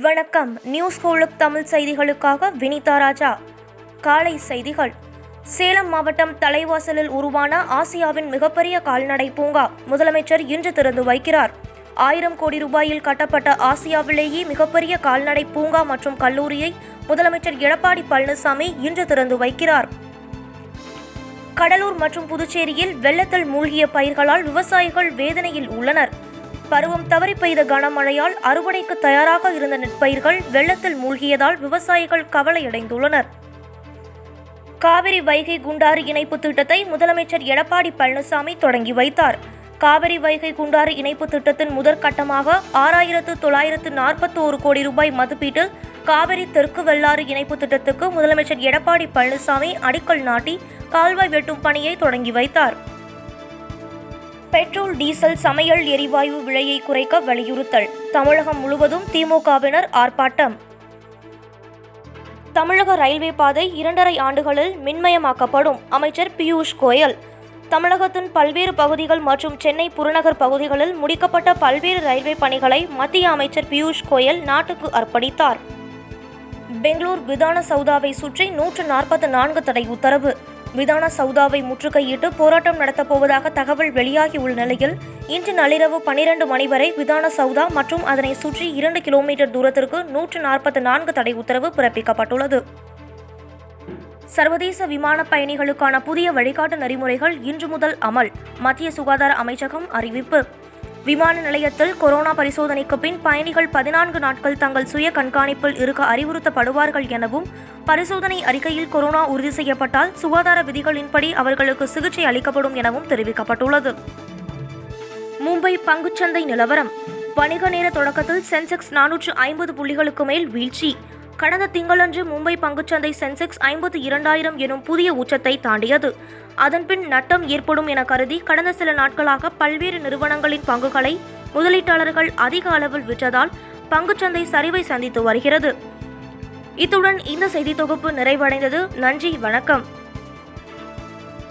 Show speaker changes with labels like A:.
A: வணக்கம். நியூஸ் ஹோலுக் தமிழ் செய்திகளுக்காக வினிதா ராஜா. காலை செய்திகள். சேலம் மாவட்டம் தலைவாசலில் உருவான ஆசியாவின் மிகப்பெரிய கால்நடை பூங்கா முதலமைச்சர் இன்று திறந்து வைக்கிறார். ஆயிரம் கோடி ரூபாயில் கட்டப்பட்ட ஆசியாவிலேயே மிகப்பெரிய கால்நடை பூங்கா மற்றும் கல்லூரியை முதலமைச்சர் எடப்பாடி பழனிசாமி இன்று திறந்து வைக்கிறார். கடலூர் மற்றும் புதுச்சேரியில் வெள்ளத்தில் மூழ்கிய பயிர்களால் விவசாயிகள் வேதனையில் உள்ளனர். பருவம் தவறி பெய்த கனமழையால் அறுவடைக்கு தயாராக இருந்த நெற்பயிர்கள் வெள்ளத்தில் மூழ்கியதால் விவசாயிகள் கவலையடைந்துள்ளனர். காவிரி வைகை குண்டாறு இணைப்பு திட்டத்தை முதலமைச்சர் எடப்பாடி பழனிசாமி தொடங்கி வைத்தார். காவிரி வைகை குண்டாறு இணைப்பு திட்டத்தின் முதற்கட்டமாக ஆறாயிரத்து தொள்ளாயிரத்து நாற்பத்தோரு கோடி ரூபாய் மதிப்பீட்டில் காவிரி தெற்கு வெள்ளாறு இணைப்பு திட்டத்துக்கு முதலமைச்சர் எடப்பாடி பழனிசாமி அடிக்கல் நாட்டி கால்வாய் வெட்டும் பணியை தொடங்கி வைத்தார். பெட்ரோல் டீசல் சமையல் எரிவாயு விலையை குறைக்க வலியுறுத்தல். தமிழகம் முழுவதும் திமுகவினர் ஆர்ப்பாட்டம். தமிழக ரயில்வே பாதை இரண்டரை ஆண்டுகளில் மின்மயமாக்கப்படும் அமைச்சர் பியூஷ் கோயல். தமிழகத்தின் பல்வேறு பகுதிகள் மற்றும் சென்னை புறநகர் பகுதிகளில் முடிக்கப்பட்ட பல்வேறு ரயில்வே பணிகளை மத்திய அமைச்சர் பியூஷ் கோயல் நாட்டுக்கு அர்ப்பணித்தார். பெங்களூர் விதான சௌதாவை சுற்றி நூற்று நாற்பத்தி நான்கு தடை உத்தரவு. விதான சௌதாவை முற்றுகையிட்டு போராட்டம் நடத்தப் போவதாக தகவல் வெளியாகியுள்ள நிலையில் இன்று நள்ளிரவு பனிரெண்டு மணி வரை விதான சௌதா மற்றும் அதனை சுற்றி இரண்டு கிலோமீட்டர் தூரத்திற்கு நூற்று நாற்பத்தி நான்கு தடை உத்தரவு பிறப்பிக்கப்பட்டுள்ளது. சர்வதேச விமான பயணிகளுக்கான புதிய வழிகாட்டு நெறிமுறைகள் இன்று முதல் அமல் மத்திய சுகாதார அமைச்சகம் அறிவிப்பு. விமான நிலையத்தில் கொரோனா பரிசோதனைக்கு பின் பயணிகள் பதினான்கு நாட்கள் தங்கள் சுய கண்காணிப்பில் இருக்க அறிவுறுத்தப்படுவார்கள் எனவும் பரிசோதனை அறிக்கையில் கொரோனா உறுதி செய்யப்பட்டால் சுகாதார விதிகளின்படி அவர்களுக்கு சிகிச்சை அளிக்கப்படும் எனவும் தெரிவிக்கப்பட்டுள்ளது. மும்பை பங்குச்சந்தை நிலவரம். வணிக நேர தொடக்கத்தில் சென்செக்ஸ் நானூற்று ஐம்பது புள்ளிகளுக்கு மேல் வீழ்ச்சி. கடந்த திங்களன்று மும்பை பங்குச்சந்தை சென்செக்ஸ் ஐம்பத்தி இரண்டாயிரம் எனும் புதிய உச்சத்தை தாண்டியது. அதன்பின் நட்டம் ஏற்படும் என கருதி கடந்த சில நாட்களாக பல்வேறு நிறுவனங்களின் பங்குகளை முதலீட்டாளர்கள் அதிக அளவில் விற்றதால் பங்குச்சந்தை சரிவை சந்தித்து வருகிறது. இத்துடன் இந்த செய்தி தொகுப்பு நிறைவடைந்தது. நன்றி வணக்கம்.